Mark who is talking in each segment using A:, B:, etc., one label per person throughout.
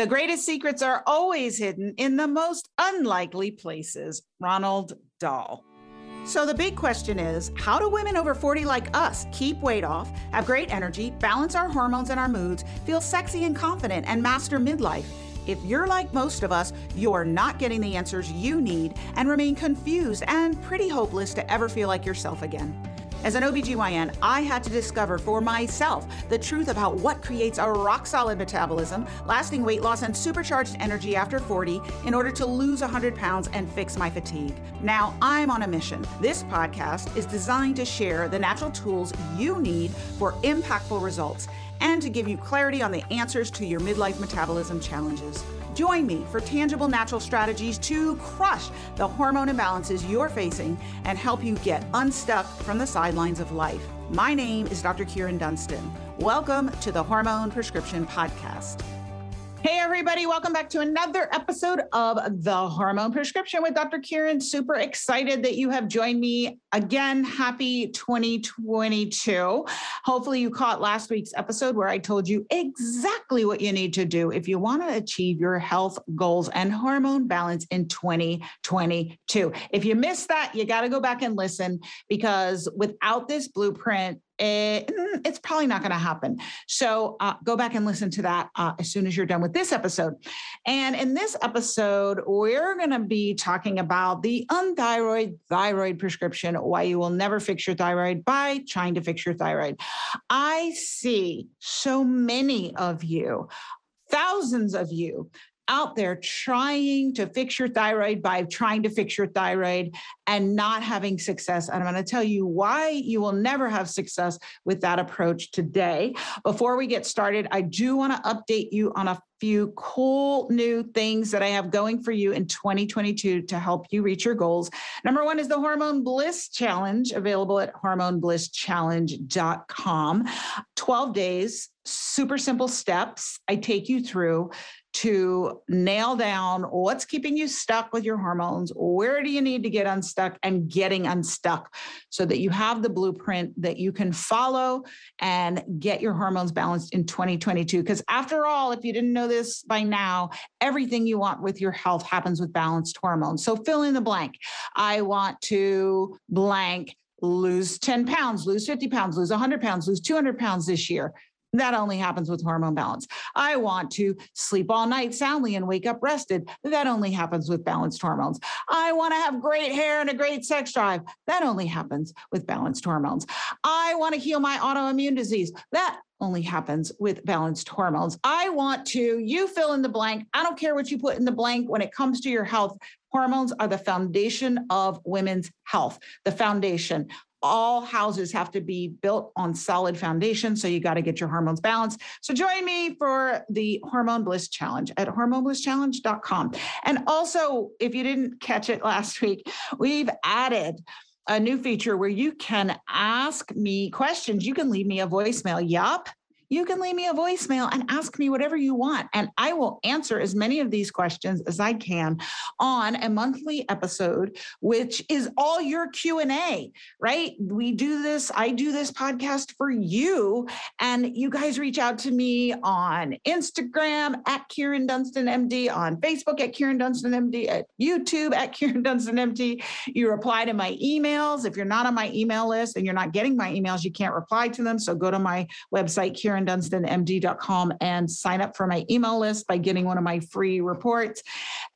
A: The greatest secrets are always hidden in the most unlikely places. Ronald Dahl. So, the big question is how do women over 40 like us keep weight off, have great energy, balance our hormones and our moods, feel sexy and confident, and master midlife? If you're like most of us, you're not getting the answers you need and remain confused and pretty hopeless to ever feel like yourself again. As an OBGYN, I had to discover for myself the truth about what creates a rock solid metabolism, lasting weight loss, and supercharged energy after 40 in order to lose 100 pounds and fix my fatigue. Now I'm on a mission. This podcast is designed to share the natural tools you need for impactful results and to give you clarity on the answers to your midlife metabolism challenges. Join me for tangible natural strategies to crush the hormone imbalances you're facing and help you get unstuck from the sidelines of life. My name is Dr. Kyrin Dunston. Welcome to the Hormone Prescription Podcast. Hey, everybody, welcome back to another episode of The Hormone Prescription with Dr. Kyrin. Super excited that you have joined me again. Happy 2022. Hopefully, you caught last week's episode where I told you exactly what you need to do if you want to achieve your health goals and hormone balance in 2022. If you missed that, you got to go back and listen because without this blueprint, it, mm, it's probably not going to happen. So uh, go back and listen to that uh, as soon as you're done with this episode. And in this episode, we're going to be talking about the unthyroid thyroid prescription, why you will never fix your thyroid by trying to fix your thyroid. I see so many of you thousands of you out there trying to fix your thyroid by trying to fix your thyroid and not having success. And I'm going to tell you why you will never have success with that approach today. Before we get started, I do want to update you on a few cool new things that I have going for you in 2022 to help you reach your goals. Number one is the Hormone Bliss Challenge, available at hormoneblisschallenge.com. 12 days, super simple steps I take you through to nail down what's keeping you stuck with your hormones, where do you need to get unstuck, and getting unstuck so that you have the blueprint that you can follow and get your hormones balanced in 2022. Because after all, if you didn't know this by now, everything you want with your health happens with balanced hormones. So fill in the blank. I want to blank lose 10 pounds, lose 50 pounds, lose 100 pounds, lose 200 pounds this year. That only happens with hormone balance. I want to sleep all night soundly and wake up rested. That only happens with balanced hormones. I want to have great hair and a great sex drive. That only happens with balanced hormones. I want to heal my autoimmune disease. That only happens with balanced hormones. I want to, you fill in the blank. I don't care what you put in the blank when it comes to your health. Hormones are the foundation of women's health, the foundation all houses have to be built on solid foundation. So you got to get your hormones balanced. So join me for the Hormone Bliss Challenge at hormoneblisschallenge.com. And also, if you didn't catch it last week, we've added a new feature where you can ask me questions. You can leave me a voicemail. Yup you can leave me a voicemail and ask me whatever you want. And I will answer as many of these questions as I can on a monthly episode, which is all your Q&A, right? We do this, I do this podcast for you. And you guys reach out to me on Instagram at Kyrin Dunston MD, on Facebook at Kyrin Dunston MD, at YouTube at Kyrin Dunston MD. You reply to my emails. If you're not on my email list and you're not getting my emails, you can't reply to them. So go to my website, Kyrin KyrinDunstonMD.com and sign up for my email list by getting one of my free reports.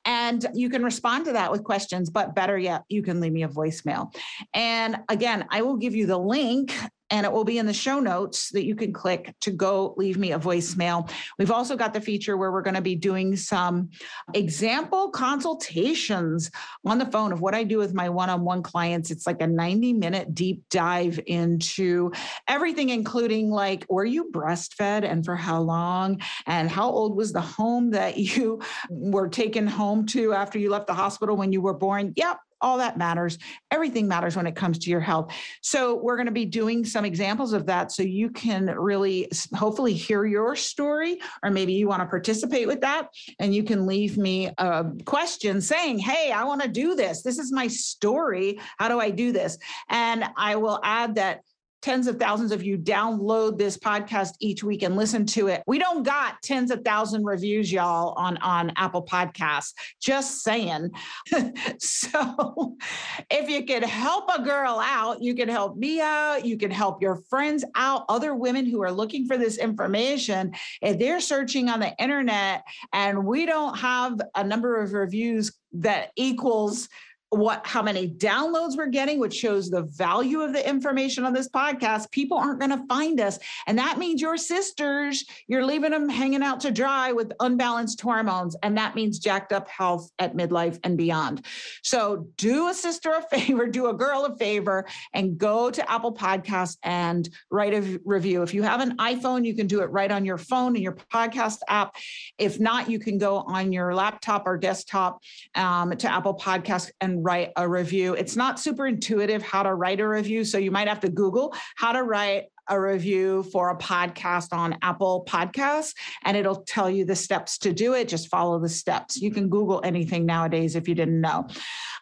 A: And you can respond to that with questions, but better yet, you can leave me a voicemail. And again, I will give you the link and it will be in the show notes that you can click to go leave me a voicemail. We've also got the feature where we're going to be doing some example consultations on the phone of what I do with my one on one clients. It's like a 90 minute deep dive into everything, including like, were you breastfed and for how long? And how old was the home that you were taken home to after you left the hospital when you were born? Yep, all that matters. Everything matters when it comes to your health. So, we're going to be doing some examples of that so you can really hopefully hear your story, or maybe you want to participate with that. And you can leave me a question saying, Hey, I want to do this. This is my story. How do I do this? And I will add that tens of thousands of you download this podcast each week and listen to it. We don't got tens of thousand reviews, y'all, on, on Apple Podcasts. Just saying. so if you could help a girl out, you can help me out. You can help your friends out, other women who are looking for this information. If they're searching on the internet and we don't have a number of reviews that equals what how many downloads we're getting which shows the value of the information on this podcast people aren't going to find us. And that means your sisters you're leaving them hanging out to dry with unbalanced hormones. And that means jacked up health at midlife and beyond. So do a sister a favor do a girl a favor and go to apple podcast and write a review. If you have an iphone you can do it right on your phone in your podcast app. If not you can go on your laptop or desktop um, to apple podcast and write a review. It's not super intuitive how to write a review. So you might have to Google how to write a review for a podcast on Apple Podcasts, and it'll tell you the steps to do it. Just follow the steps. You can Google anything nowadays if you didn't know.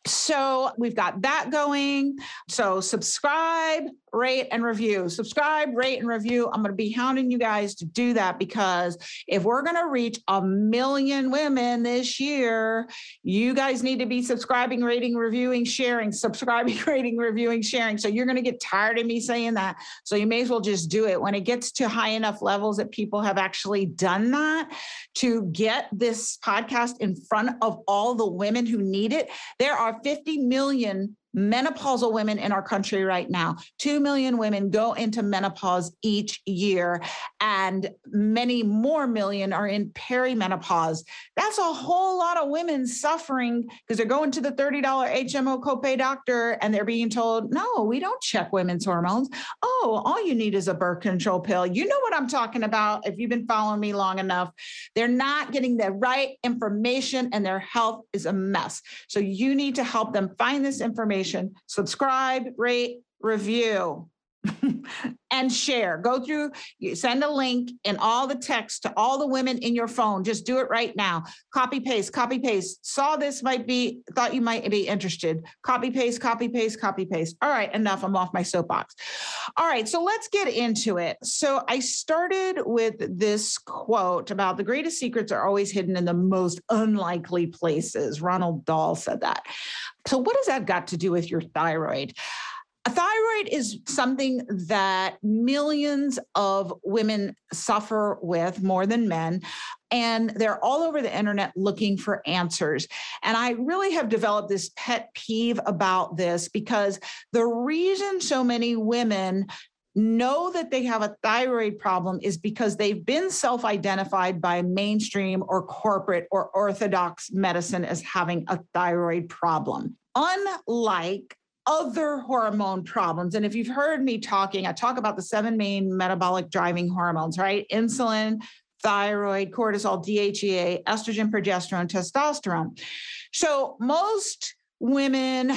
A: So we've got that going. So subscribe, rate, and review. Subscribe, rate, and review. I'm going to be hounding you guys to do that because if we're going to reach a million women this year, you guys need to be subscribing, rating, reviewing, sharing, subscribing, rating, reviewing, sharing. So you're going to get tired of me saying that. So you may as well just do it. When it gets to high enough levels that people have actually done that to get this podcast in front of all the women who need it, there are 50 million menopausal women in our country right now. 2 million women go into menopause each year, and many more million are in perimenopause. That's a whole lot of women suffering because they're going to the $30 HMO copay doctor and they're being told, no, we don't check women's hormones. Oh, all you need is a birth control pill. You know what I'm talking about if you've been following me long enough. They're not getting the right information and their health is a mess. So you need to help them find this information information, subscribe, rate, review. and share. Go through, send a link and all the text to all the women in your phone. Just do it right now. Copy paste, copy paste. Saw this might be, thought you might be interested. Copy paste, copy paste, copy paste. All right, enough. I'm off my soapbox. All right, so let's get into it. So I started with this quote about the greatest secrets are always hidden in the most unlikely places. Ronald Dahl said that. So, what has that got to do with your thyroid? A thyroid is something that millions of women suffer with more than men. And they're all over the internet looking for answers. And I really have developed this pet peeve about this because the reason so many women know that they have a thyroid problem is because they've been self identified by mainstream or corporate or orthodox medicine as having a thyroid problem. Unlike other hormone problems. And if you've heard me talking, I talk about the seven main metabolic driving hormones, right? Insulin, thyroid, cortisol, DHEA, estrogen, progesterone, testosterone. So most women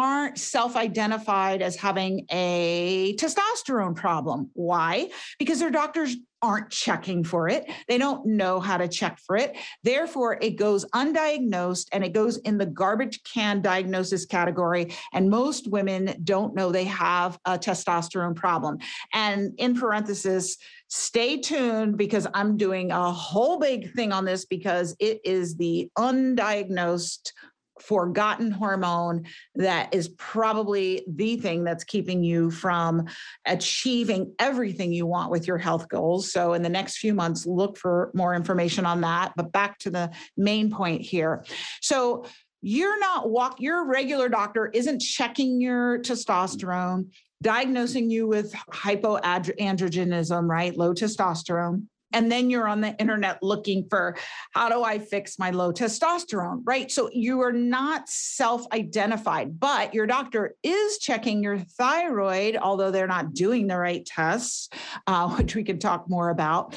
A: aren't self identified as having a testosterone problem. Why? Because their doctors aren't checking for it. They don't know how to check for it. Therefore, it goes undiagnosed and it goes in the garbage can diagnosis category. And most women don't know they have a testosterone problem. And in parenthesis, stay tuned because I'm doing a whole big thing on this because it is the undiagnosed forgotten hormone that is probably the thing that's keeping you from achieving everything you want with your health goals. So, in the next few months, look for more information on that. But back to the main point here. So, you're not walk your regular doctor isn't checking your testosterone diagnosing you with hypoandrogenism right low testosterone and then you're on the internet looking for how do I fix my low testosterone, right? So you are not self identified, but your doctor is checking your thyroid, although they're not doing the right tests, uh, which we can talk more about.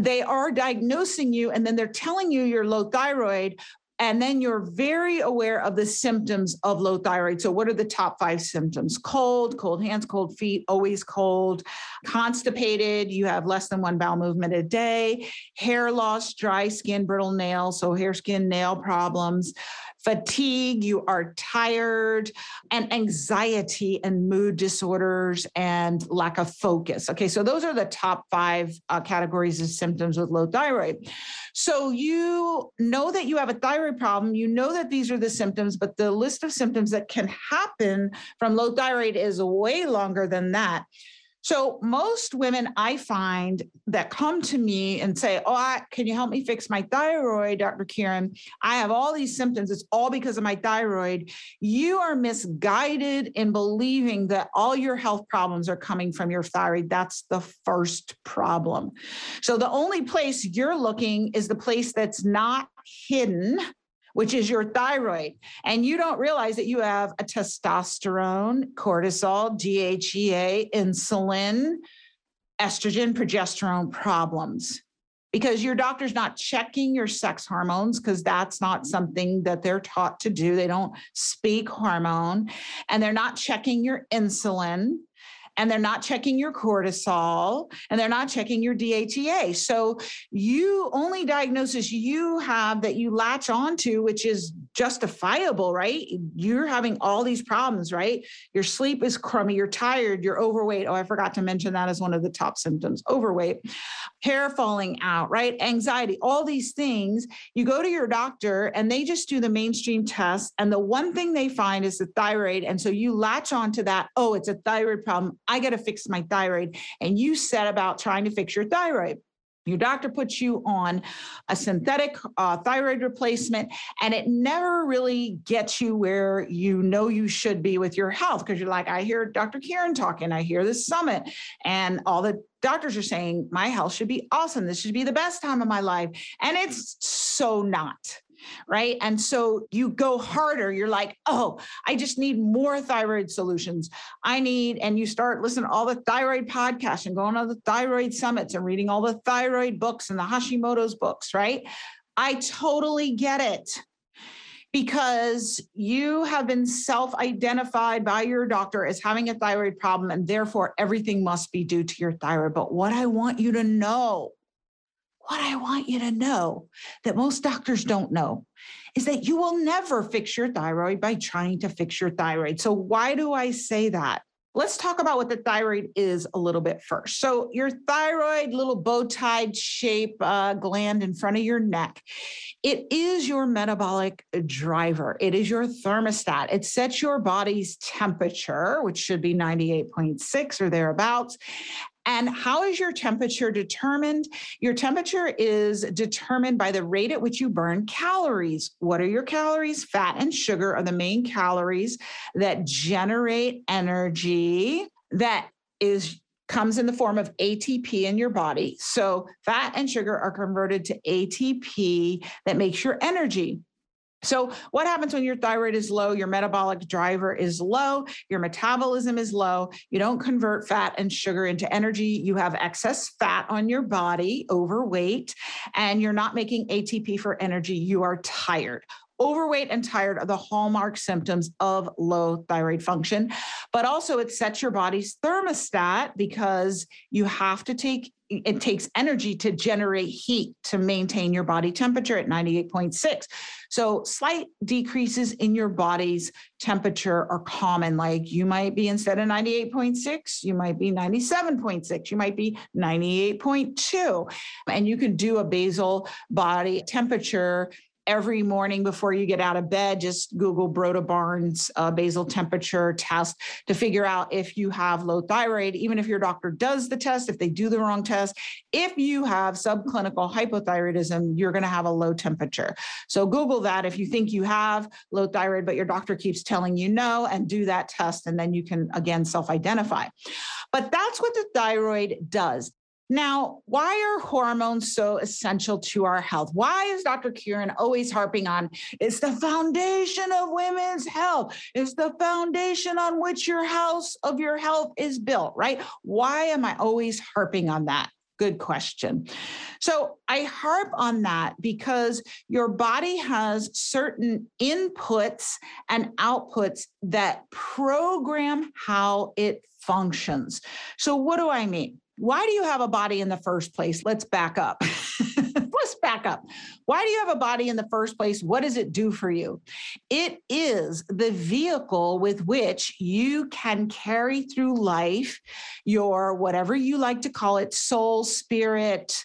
A: They are diagnosing you and then they're telling you you're low thyroid, and then you're very aware of the symptoms of low thyroid. So, what are the top five symptoms? Cold, cold hands, cold feet, always cold, constipated, you have less than one bowel movement a day, hair loss, dry skin, brittle nails, so hair, skin, nail problems, fatigue, you are tired, and anxiety and mood disorders and lack of focus. Okay, so those are the top five uh, categories of symptoms with low thyroid. So you know that you have a thyroid problem, you know that these are the symptoms, but the list of symptoms that can happen from low thyroid is way longer than that. So most women I find that come to me and say, "Oh, I, can you help me fix my thyroid, Dr. Kyrin? I have all these symptoms. It's all because of my thyroid." You are misguided in believing that all your health problems are coming from your thyroid. That's the first problem. So the only place you're looking is the place that's not hidden which is your thyroid. And you don't realize that you have a testosterone, cortisol, DHEA, insulin, estrogen, progesterone problems because your doctor's not checking your sex hormones because that's not something that they're taught to do. They don't speak hormone and they're not checking your insulin and they're not checking your cortisol and they're not checking your DHEA. So you only diagnosis you have that you latch onto, which is justifiable, right? You're having all these problems, right? Your sleep is crummy, you're tired, you're overweight. Oh, I forgot to mention that as one of the top symptoms overweight, hair falling out, right? Anxiety, all these things. You go to your doctor and they just do the mainstream test. And the one thing they find is the thyroid. And so you latch onto that. Oh, it's a thyroid problem. I got to fix my thyroid. And you set about trying to fix your thyroid. Your doctor puts you on a synthetic uh, thyroid replacement, and it never really gets you where you know you should be with your health because you're like, I hear Dr. Kyrin talking, I hear this summit, and all the doctors are saying my health should be awesome. This should be the best time of my life. And it's so not right? And so you go harder. You're like, oh, I just need more thyroid solutions. I need, and you start listening to all the thyroid podcasts and going on the thyroid summits and reading all the thyroid books and the Hashimoto's books, right? I totally get it because you have been self identified by your doctor as having a thyroid problem, and therefore everything must be due to your thyroid. But what I want you to know what I want you to know that most doctors don't know is that you will never fix your thyroid by trying to fix your thyroid. So, why do I say that? Let's talk about what the thyroid is a little bit first. So, your thyroid, little bow tied shape uh, gland in front of your neck, it is your metabolic driver. It is your thermostat. It sets your body's temperature, which should be 98.6 or thereabouts. And how is your temperature determined? Your temperature is determined by the rate at which you burn calories. What are your calories? Fat and sugar are the main calories that generate energy that is comes in the form of ATP in your body. So fat and sugar are converted to ATP that makes your energy. So, what happens when your thyroid is low? Your metabolic driver is low, your metabolism is low, you don't convert fat and sugar into energy, you have excess fat on your body, overweight, and you're not making ATP for energy. You are tired. Overweight and tired are the hallmark symptoms of low thyroid function, but also it sets your body's thermostat because you have to take it takes energy to generate heat to maintain your body temperature at 98.6. So, slight decreases in your body's temperature are common. Like you might be instead of 98.6, you might be 97.6, you might be 98.2. And you can do a basal body temperature every morning before you get out of bed, just Google Broda Barnes uh, basal temperature test to figure out if you have low thyroid. Even if your doctor does the test, if they do the wrong test, if you have subclinical hypothyroidism, you're going to have a low temperature. So Google that if you think you have low thyroid, but your doctor keeps telling you no, and do that test, and then you can again self identify. But that's what the thyroid does. Now, why are hormones so essential to our health? Why is Dr. Kyrin always harping on it's the foundation of women's health? It's the foundation on which your house of your health is built, right? Why am I always harping on that? Good question. So I harp on that because your body has certain inputs and outputs that program how it functions. So, what do I mean? Why do you have a body in the first place? Let's back up. Let's back up. Why do you have a body in the first place? What does it do for you? It is the vehicle with which you can carry through life your whatever you like to call it soul, spirit,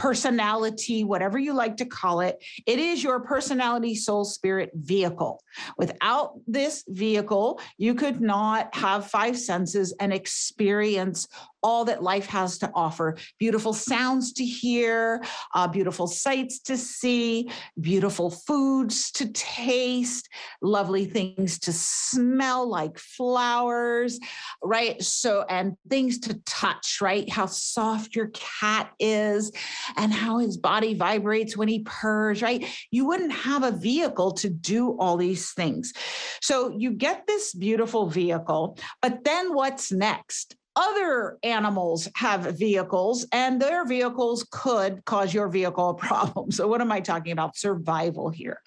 A: personality, whatever you like to call it. It is your personality, soul, spirit vehicle. Without this vehicle, you could not have five senses and experience all that life has to offer beautiful sounds to hear, uh, beautiful sights to see, beautiful foods to taste, lovely things to smell like flowers, right? So, and things to touch, right? How soft your cat is and how his body vibrates when he purrs, right? You wouldn't have a vehicle to do all these things. So, you get this beautiful vehicle, but then what's next? Other animals have vehicles and their vehicles could cause your vehicle a problem. So, what am I talking about? Survival here.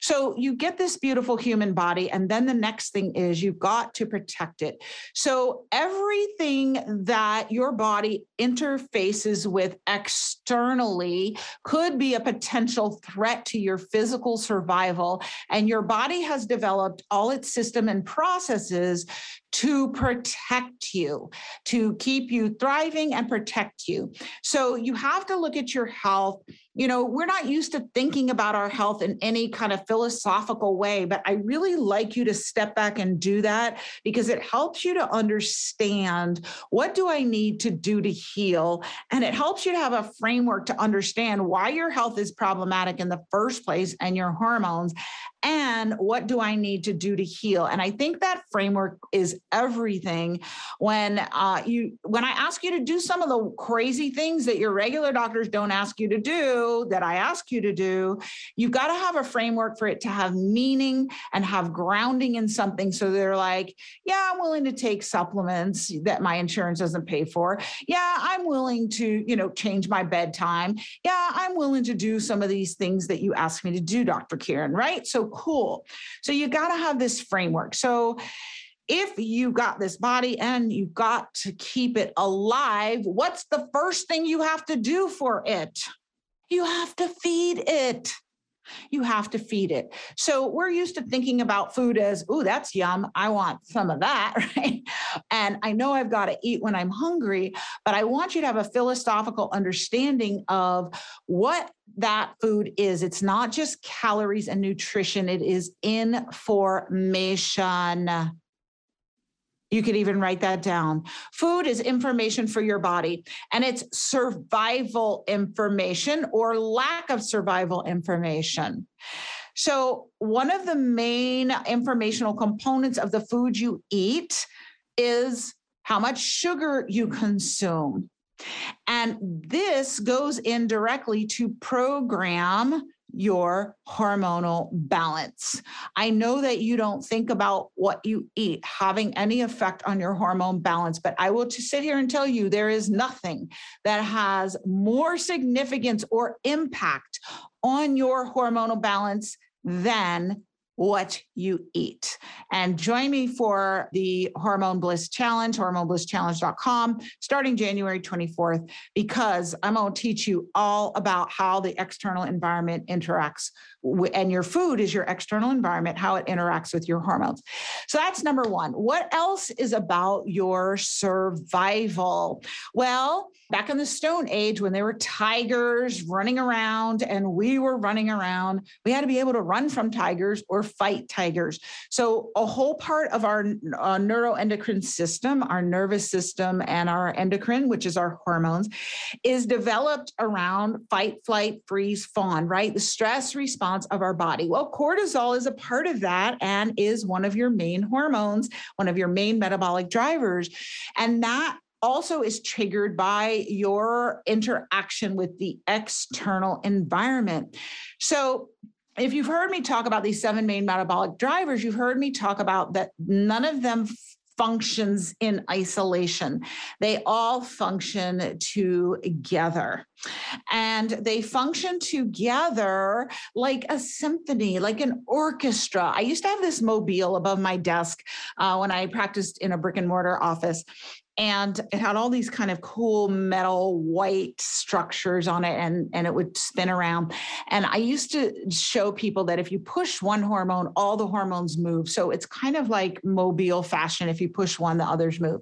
A: So, you get this beautiful human body, and then the next thing is you've got to protect it. So, everything that your body interfaces with externally could be a potential threat to your physical survival. And your body has developed all its system and processes to protect you, to keep you thriving and protect you. So you have to look at your health you know, we're not used to thinking about our health in any kind of philosophical way, but I really like you to step back and do that because it helps you to understand what do I need to do to heal? And it helps you to have a framework to understand why your health is problematic in the first place and your hormones and what do I need to do to heal? And I think that framework is everything. When uh, you when I ask you to do some of the crazy things that your regular doctors don't ask you to do, that I ask you to do, you've got to have a framework for it to have meaning and have grounding in something. So they're like, yeah, I'm willing to take supplements that my insurance doesn't pay for. Yeah, I'm willing to, you know, change my bedtime. Yeah, I'm willing to do some of these things that you ask me to do, Dr. Kyrin, right? So cool. So you got to have this framework. So if you got this body and you got to keep it alive, what's the first thing you have to do for it? You have to feed it. You have to feed it. So we're used to thinking about food as, oh, that's yum. I want some of that, right? And I know I've got to eat when I'm hungry, but I want you to have a philosophical understanding of what that food is. It's not just calories and nutrition, it is information. You could even write that down. Food is information for your body, and it's survival information or lack of survival information. So, one of the main informational components of the food you eat is how much sugar you consume. And this goes in directly to program your hormonal balance. I know that you don't think about what you eat having any effect on your hormone balance, but I will just sit here and tell you there is nothing that has more significance or impact on your hormonal balance than what you eat. And join me for the Hormone Bliss Challenge, hormoneblisschallenge.com, starting January 24th, because I'm going to teach you all about how the external environment interacts and your food is your external environment, how it interacts with your hormones. So that's number one. What else is about your survival? Well, back in the Stone Age, when there were tigers running around and we were running around, we had to be able to run from tigers or fight tigers. So, a whole part of our uh, neuroendocrine system, our nervous system, and our endocrine, which is our hormones, is developed around fight, flight, freeze, fawn, right? The stress response of our body. Well, cortisol is a part of that and is one of your main hormones, one of your main metabolic drivers. And that also is triggered by your interaction with the external environment. So, if you've heard me talk about these seven main metabolic drivers, you've heard me talk about that none of them functions in isolation. They all function together. And they function together like a symphony, like an orchestra. I used to have this mobile above my desk uh, when I practiced in a brick and mortar office. And it had all these kind of cool metal white structures on it and, and it would spin around. And I used to show people that if you push one hormone, all the hormones move. So it's kind of like mobile fashion. If you push one, the others move.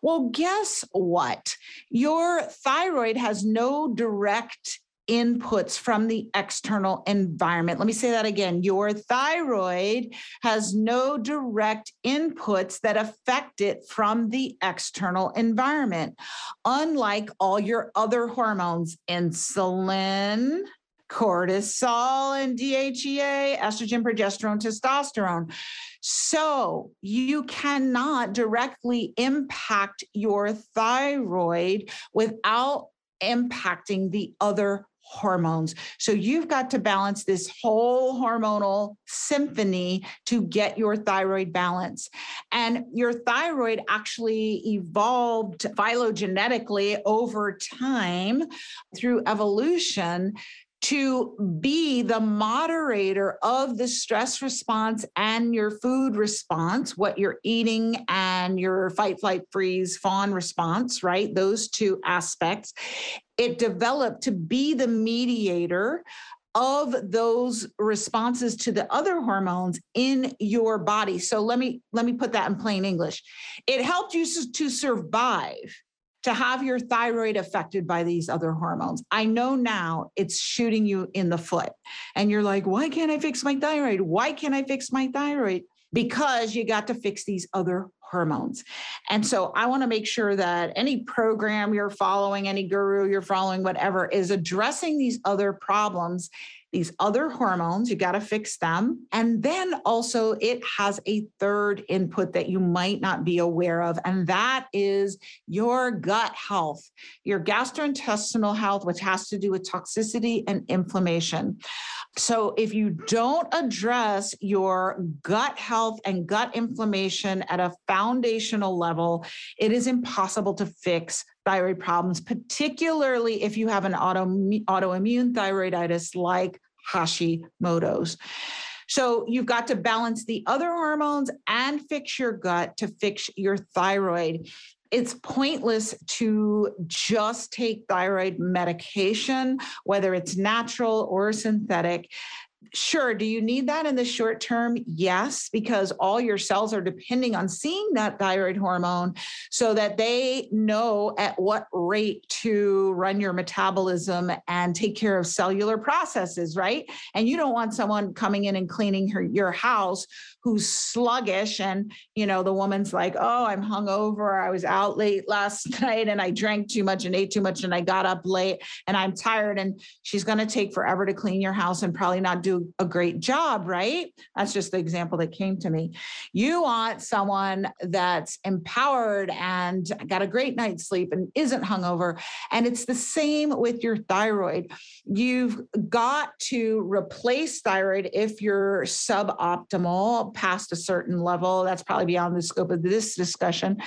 A: Well, guess what? Your thyroid has no direct inputs from the external environment. Let me say that again. Your thyroid has no direct inputs that affect it from the external environment, unlike all your other hormones, insulin, cortisol and DHEA, estrogen, progesterone, testosterone. So you cannot directly impact your thyroid without impacting the other hormones. So you've got to balance this whole hormonal symphony to get your thyroid balance. And your thyroid actually evolved phylogenetically over time through evolution to be the moderator of the stress response and your food response, what you're eating and your fight, flight, freeze, fawn response, right? Those two aspects. It developed to be the mediator of those responses to the other hormones in your body. So let me let me put that in plain English. It helped you to survive to have your thyroid affected by these other hormones. I know now it's shooting you in the foot. And you're like, why can't I fix my thyroid? Why can't I fix my thyroid? Because you got to fix these other hormones. And so I want to make sure that any program you're following, any guru you're following, whatever, is addressing these other problems these other hormones, you got to fix them. And then also, it has a third input that you might not be aware of, and that is your gut health, your gastrointestinal health, which has to do with toxicity and inflammation. So, if you don't address your gut health and gut inflammation at a foundational level, it is impossible to fix thyroid problems, particularly if you have an auto, autoimmune thyroiditis like Hashimoto's. So you've got to balance the other hormones and fix your gut to fix your thyroid. It's pointless to just take thyroid medication, whether it's natural or synthetic. Sure. Do you need that in the short term? Yes, because all your cells are depending on seeing that thyroid hormone so that they know at what rate to run your metabolism and take care of cellular processes, right? And you don't want someone coming in and cleaning her, your house who's sluggish and you know the woman's like oh i'm hungover. I was out late last night and i drank too much and ate too much and i got up late and i'm tired. And she's going to take forever to clean your house and probably not do a great job right? That's just the example that came to me. You want someone that's empowered and got a great night's sleep and isn't hungover. And it's the same with your thyroid. You've got to replace thyroid if you're suboptimal past a certain level. That's probably beyond the scope of this discussion.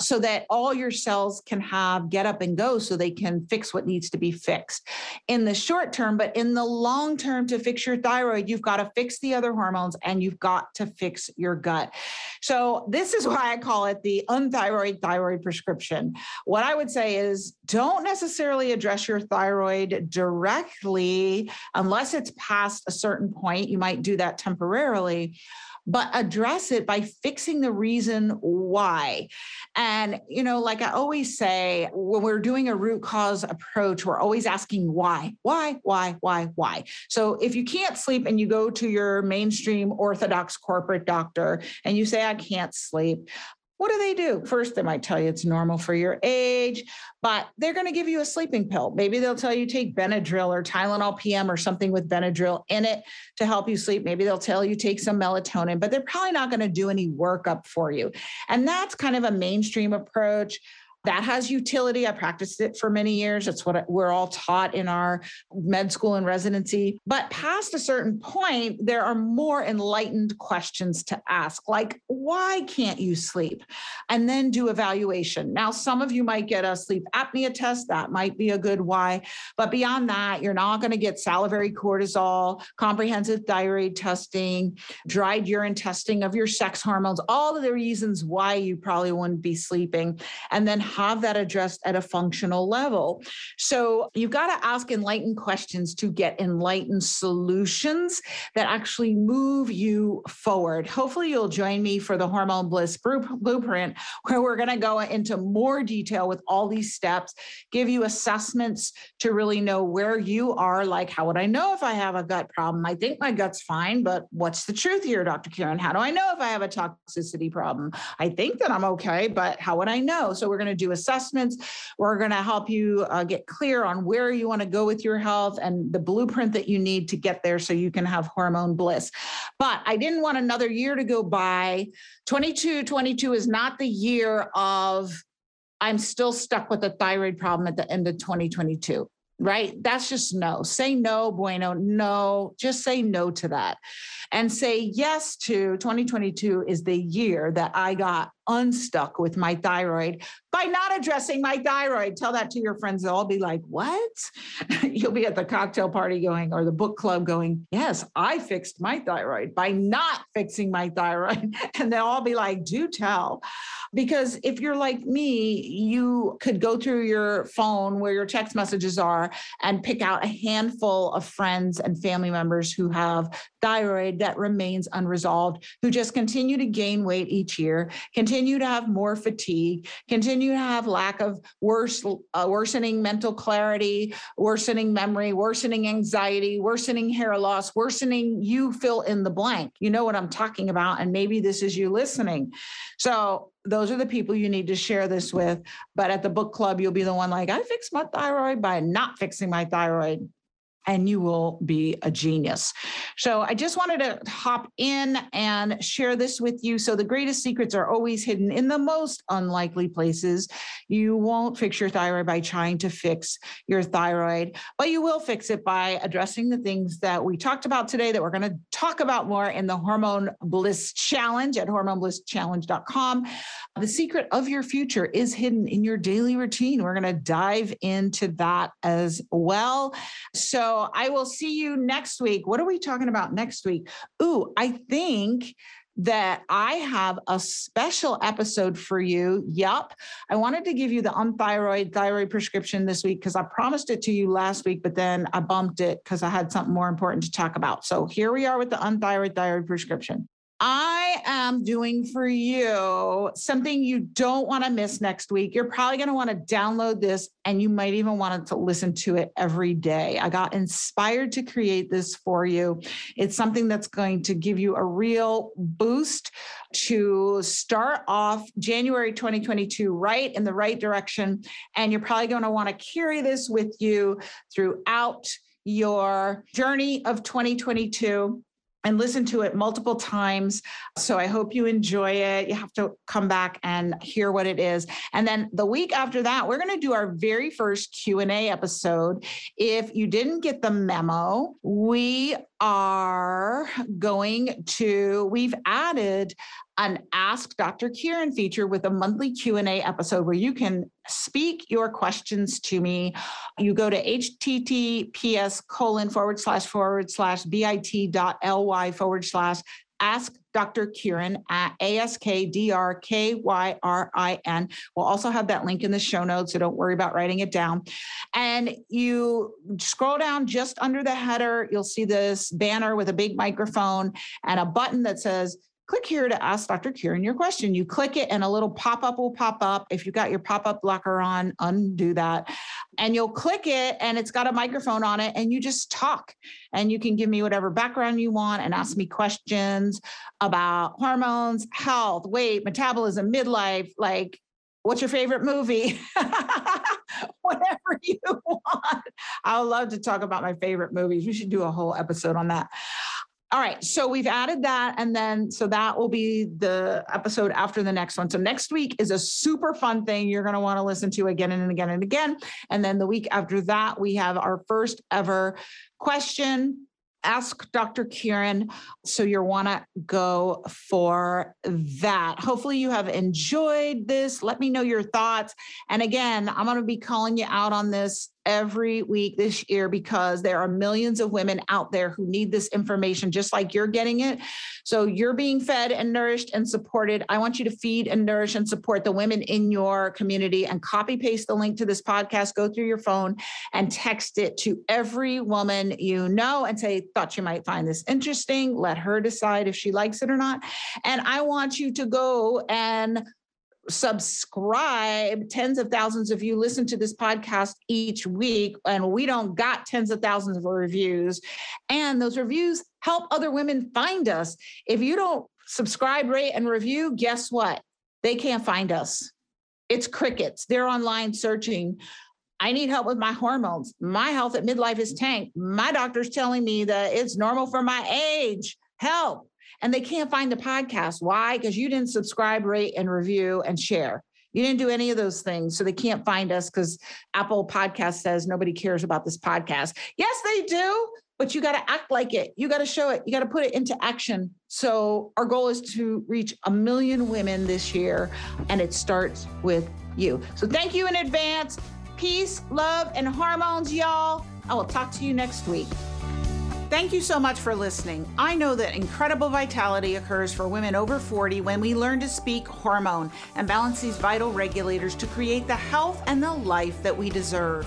A: So that all your cells can have get up and go so they can fix what needs to be fixed in the short term. But in the long term, to fix your thyroid, you've got to fix the other hormones and you've got to fix your gut. So this is why I call it the unthyroid thyroid prescription. What I would say is don't necessarily address your thyroid directly unless it's past a certain point. You might do that temporarily but address it by fixing the reason why. And, you know, like I always say, when we're doing a root cause approach, we're always asking why, why, why, why, why. So if you can't sleep and you go to your mainstream orthodox corporate doctor and you say, I can't sleep, what do they do? First, they might tell you it's normal for your age, but they're going to give you a sleeping pill. Maybe they'll tell you take Benadryl or Tylenol PM or something with Benadryl in it to help you sleep. Maybe they'll tell you take some melatonin, but they're probably not going to do any workup for you. And that's kind of a mainstream approach. That has utility. I practiced it for many years. It's what we're all taught in our med school and residency. But past a certain point, there are more enlightened questions to ask, like, why can't you sleep? And then do evaluation. Now, some of you might get a sleep apnea test. That might be a good why. But beyond that, you're not going to get salivary cortisol, comprehensive thyroid testing, dried urine testing of your sex hormones, all of the reasons why you probably wouldn't be sleeping. And then have that addressed at a functional level. So you've got to ask enlightened questions to get enlightened solutions that actually move you forward. Hopefully, you'll join me for the Hormone Bliss Blueprint, where we're going to go into more detail with all these steps, give you assessments to really know where you are. Like, how would I know if I have a gut problem? I think my gut's fine, but what's the truth here, Dr. Kyrin? How do I know if I have a toxicity problem? I think that I'm okay, but how would I know? So, we're going to do assessments. We're going to help you uh, get clear on where you want to go with your health and the blueprint that you need to get there so you can have hormone bliss. But I didn't want another year to go by. 22, 22 is not the year of I'm still stuck with a thyroid problem at the end of 2022 right? That's just no. Say no, bueno, no. Just say no to that. And say yes to 2022 is the year that I got unstuck with my thyroid by not addressing my thyroid. Tell that to your friends. They'll all be like, What? You'll be at the cocktail party going or the book club going, Yes, I fixed my thyroid by not fixing my thyroid. And they'll all be like, Do tell. Because if you're like me, you could go through your phone where your text messages are and pick out a handful of friends and family members who have thyroid that remains unresolved, who just continue to gain weight each year, continue to have more fatigue, continue to have lack of worse, uh, worsening mental clarity, worsening memory, worsening anxiety, worsening hair loss, worsening you fill in the blank. You know what I'm talking about. And maybe this is you listening. So those are the people you need to share this with. But at the book club, you'll be the one like, I fixed my thyroid by not fixing my thyroid and you will be a genius. So I just wanted to hop in and share this with you. So the greatest secrets are always hidden in the most unlikely places. You won't fix your thyroid by trying to fix your thyroid, but you will fix it by addressing the things that we talked about today that we're going to talk about more in the Hormone Bliss Challenge at hormoneblisschallenge.com. The secret of your future is hidden in your daily routine. We're going to dive into that as well. So so I will see you next week. What are we talking about next week? Ooh, I think that I have a special episode for you. Yup. I wanted to give you the unthyroid thyroid prescription this week because I promised it to you last week, but then I bumped it because I had something more important to talk about. So here we are with the unthyroid thyroid prescription. I am doing for you something you don't want to miss next week. You're probably going to want to download this and you might even want to listen to it every day. I got inspired to create this for you. It's something that's going to give you a real boost to start off January 2022 right in the right direction. And you're probably going to want to carry this with you throughout your journey of 2022 and listen to it multiple times. So I hope you enjoy it. You have to come back and hear what it is. And then the week after that, we're going to do our very first Q&A episode. If you didn't get the memo, we are going to we've added an ask dr Kyrin feature with a monthly q&a episode where you can speak your questions to me you go to https colon forward slash forward slash bit.ly forward slash ask Dr. Kyrin at A-S-K-D-R-K-Y-R-I-N. We'll also have that link in the show notes, so don't worry about writing it down. And you scroll down just under the header, you'll see this banner with a big microphone and a button that says click here to ask Dr. Kyrin your question. You click it and a little pop up will pop up. If you've got your pop up blocker on, undo that. And you'll click it and it's got a microphone on it and you just talk. And you can give me whatever background you want and ask me questions about hormones, health, weight, metabolism, midlife, like what's your favorite movie? Whatever you want. I would love to talk about my favorite movies. We should do a whole episode on that. All right. So we've added that. And then, so that will be the episode after the next one. So next week is a super fun thing you're going to want to listen to again and again and again. And then the week after that, we have our first ever question ask Dr. Kyrin. So you'll want to go for that. Hopefully, you have enjoyed this. Let me know your thoughts. And again, I'm going to be calling you out on this every week this year because there are millions of women out there who need this information just like you're getting it. So you're being fed and nourished and supported. I want you to feed and nourish and support the women in your community and copy paste the link to this podcast, go through your phone and text it to every woman you know and say, thought you might find this interesting. Let her decide if she likes it or not. And I want you to go and subscribe. Tens of thousands of you listen to this podcast each week and we don't got tens of thousands of reviews. And those reviews help other women find us. If you don't subscribe rate and review guess what? They can't find us. It's crickets. They're online searching. I need help with my hormones. My health at midlife is tanked. My doctor's telling me that it's normal for my age. Help and they can't find the podcast. Why? Because you didn't subscribe, rate, and review and share. You didn't do any of those things. So they can't find us because Apple Podcast says nobody cares about this podcast. Yes, they do, but you got to act like it. You got to show it. You got to put it into action. So our goal is to reach a million women this year, and it starts with you. So thank you in advance. Peace, love, and hormones, y'all. I will talk to you next week. Thank you so much for listening. I know that incredible vitality occurs for women over 40 when we learn to speak hormone and balance these vital regulators to create the health and the life that we deserve.